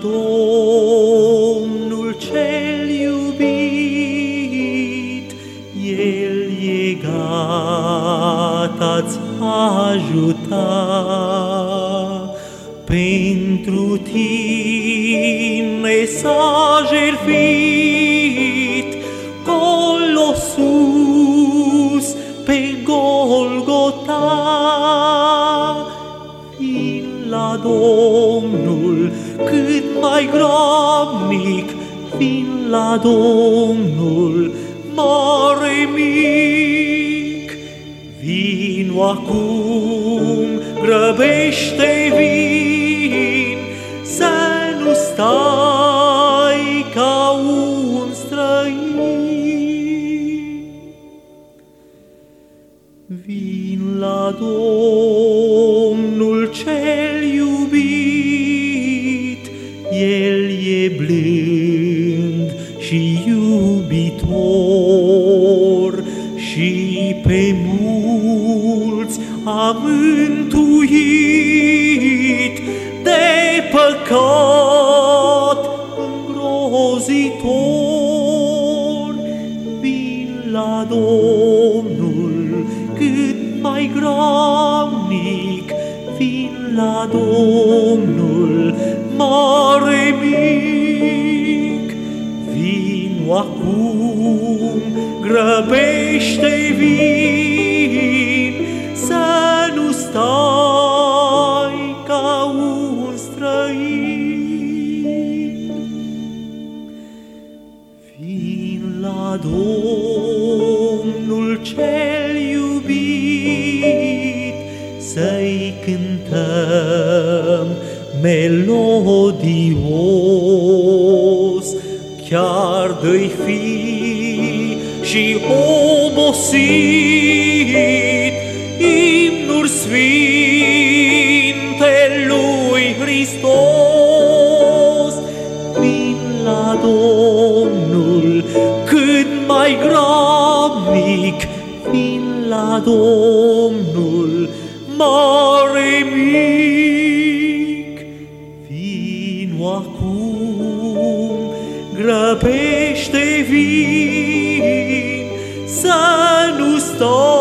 Domnul cel iubit, El e gata-ți ajuta. Pentru tine s-a jertfit, colo sus pe Golgota. Vin la Domnul cât mai grabnic, vin la Domnul mare mic. Vino acum, grăbește vin, să nu stai ca un străin. Vin la Domnul cel iubit, El e blând și iubitor și pe mulți a mântuit de păcat îngrozitor. Vin la Domnul cât mai gramnic, vin la Domnul mare Vino acum, grăbește vin, să nu stai ca un străin. Vin la Domnul cel iubit, să-i cântăm melodios, chiar dă-i fi și obosit, imnuri sfinte lui Hristos. Vin la Domnul cât mai grabnic, vin la Domnul mare grăbește vin, să nu stai